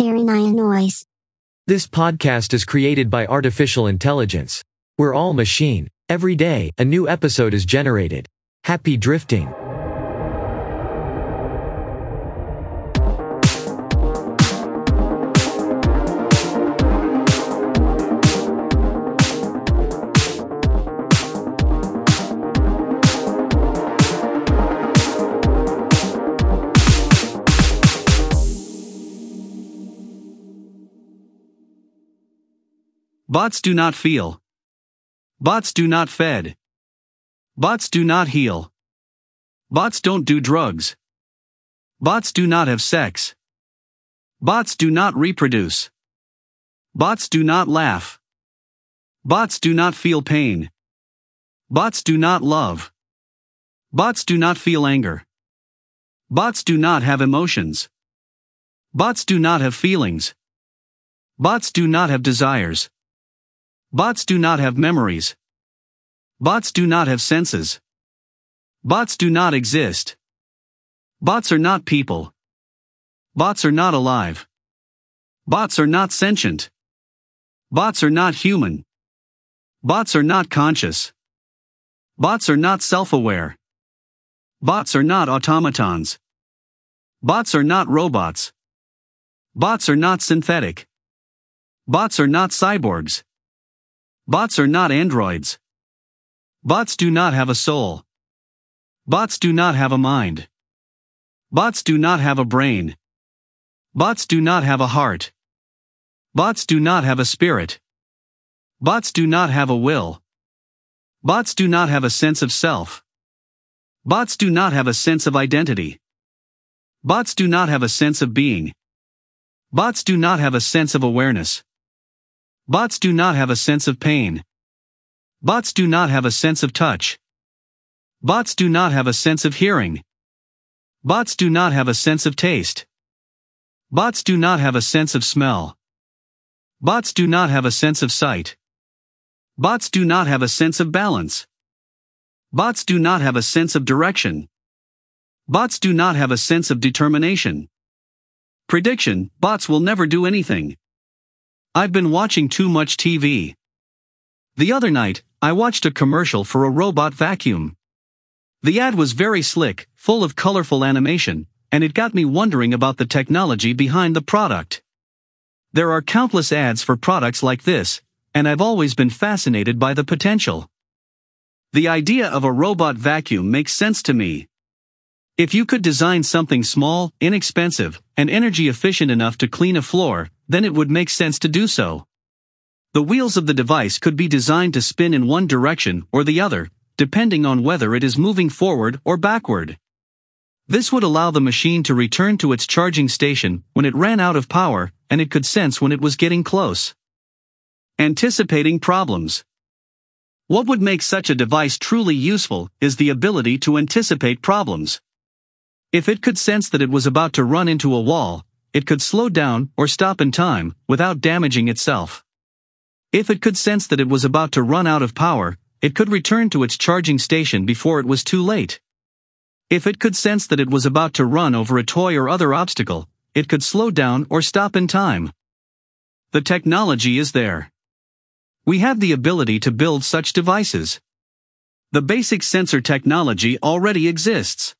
Noise. This podcast is created by artificial intelligence. We're all machine. Every day, a new episode is generated. Happy drifting. Bots do not feel. Bots do not fed. Bots do not heal. Bots don't do drugs. Bots do not have sex. Bots do not reproduce. Bots do not laugh. Bots do not feel pain. Bots do not love. Bots do not feel anger. Bots do not have emotions. Bots do not have feelings. Bots do not have desires. Bots do not have memories. Bots do not have senses. Bots do not exist. Bots are not people. Bots are not alive. Bots are not sentient. Bots are not human. Bots are not conscious. Bots are not self-aware. Bots are not automatons. Bots are not robots. Bots are not synthetic. Bots are not cyborgs. Bots are not androids. Bots do not have a soul. Bots do not have a mind. Bots do not have a brain. Bots do not have a heart. Bots do not have a spirit. Bots do not have a will. Bots do not have a sense of self. Bots do not have a sense of identity. Bots do not have a sense of being. Bots do not have a sense of awareness. Bots do not have a sense of pain. Bots do not have a sense of touch. Bots do not have a sense of hearing. Bots do not have a sense of taste. Bots do not have a sense of smell. Bots do not have a sense of sight. Bots do not have a sense of balance. Bots do not have a sense of direction. Bots do not have a sense of determination. Prediction, bots will never do anything. I've been watching too much TV. The other night, I watched a commercial for a robot vacuum. The ad was very slick, full of colorful animation, and it got me wondering about the technology behind the product. There are countless ads for products like this, and I've always been fascinated by the potential. The idea of a robot vacuum makes sense to me. If you could design something small, inexpensive, and energy efficient enough to clean a floor, then it would make sense to do so. The wheels of the device could be designed to spin in one direction or the other, depending on whether it is moving forward or backward. This would allow the machine to return to its charging station when it ran out of power, and it could sense when it was getting close. Anticipating problems. What would make such a device truly useful is the ability to anticipate problems. If it could sense that it was about to run into a wall, it could slow down or stop in time without damaging itself. If it could sense that it was about to run out of power, it could return to its charging station before it was too late. If it could sense that it was about to run over a toy or other obstacle, it could slow down or stop in time. The technology is there. We have the ability to build such devices. The basic sensor technology already exists.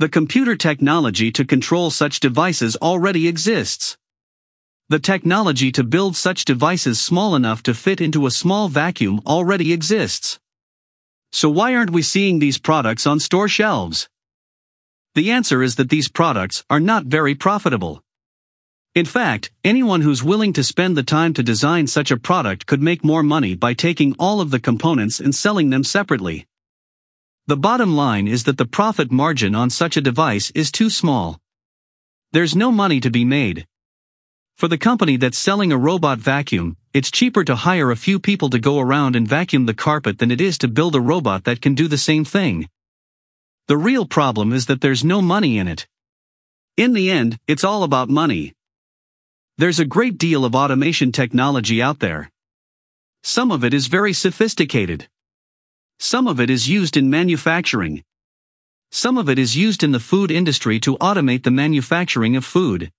The computer technology to control such devices already exists. The technology to build such devices small enough to fit into a small vacuum already exists. So why aren't we seeing these products on store shelves? The answer is that these products are not very profitable. In fact, anyone who's willing to spend the time to design such a product could make more money by taking all of the components and selling them separately. The bottom line is that the profit margin on such a device is too small. There's no money to be made. For the company that's selling a robot vacuum, it's cheaper to hire a few people to go around and vacuum the carpet than it is to build a robot that can do the same thing. The real problem is that there's no money in it. In the end, it's all about money. There's a great deal of automation technology out there. Some of it is very sophisticated. Some of it is used in manufacturing. Some of it is used in the food industry to automate the manufacturing of food.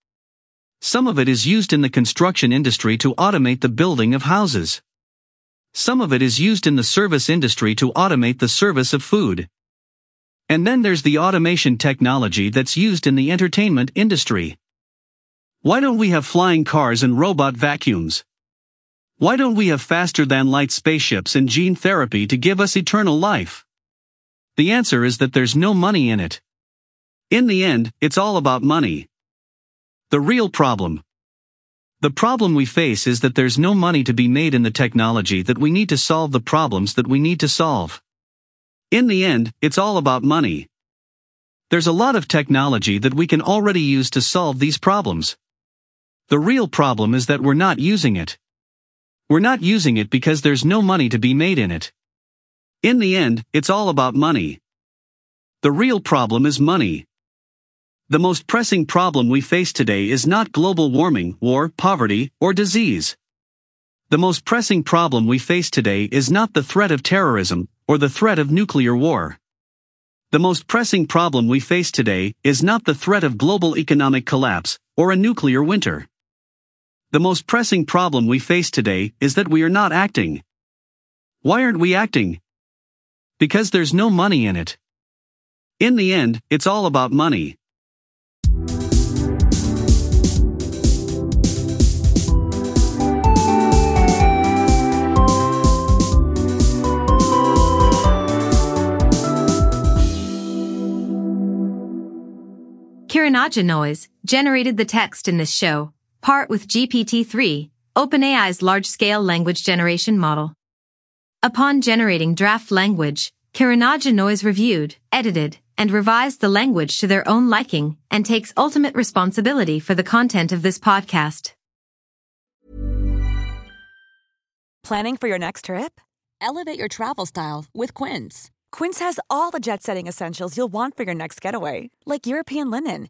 Some of it is used in the construction industry to automate the building of houses. Some of it is used in the service industry to automate the service of food. And then there's the automation technology that's used in the entertainment industry. Why don't we have flying cars and robot vacuums? Why don't we have faster than light spaceships and gene therapy to give us eternal life? The answer is that there's no money in it. In the end, it's all about money. The real problem. The problem we face is that there's no money to be made in the technology that we need to solve the problems that we need to solve. In the end, it's all about money. There's a lot of technology that we can already use to solve these problems. The real problem is that we're not using it. We're not using it because there's no money to be made in it. In the end, it's all about money. The real problem is money. The most pressing problem we face today is not global warming, war, poverty, or disease. The most pressing problem we face today is not the threat of terrorism, or the threat of nuclear war. The most pressing problem we face today is not the threat of global economic collapse, or a nuclear winter. The most pressing problem we face today is that we are not acting. Why aren't we acting? Because there's no money in it. In the end, it's all about money. Kirinaja Noise generated the text in this show, part with GPT-3, OpenAI's large-scale language generation model. Upon generating draft language, Kirinaja Noise reviewed, edited, and revised the language to their own liking and takes ultimate responsibility for the content of this podcast. Planning for your next trip? Elevate your travel style with Quince. Quince has all the jet setting essentials you'll want for your next getaway, like European linen,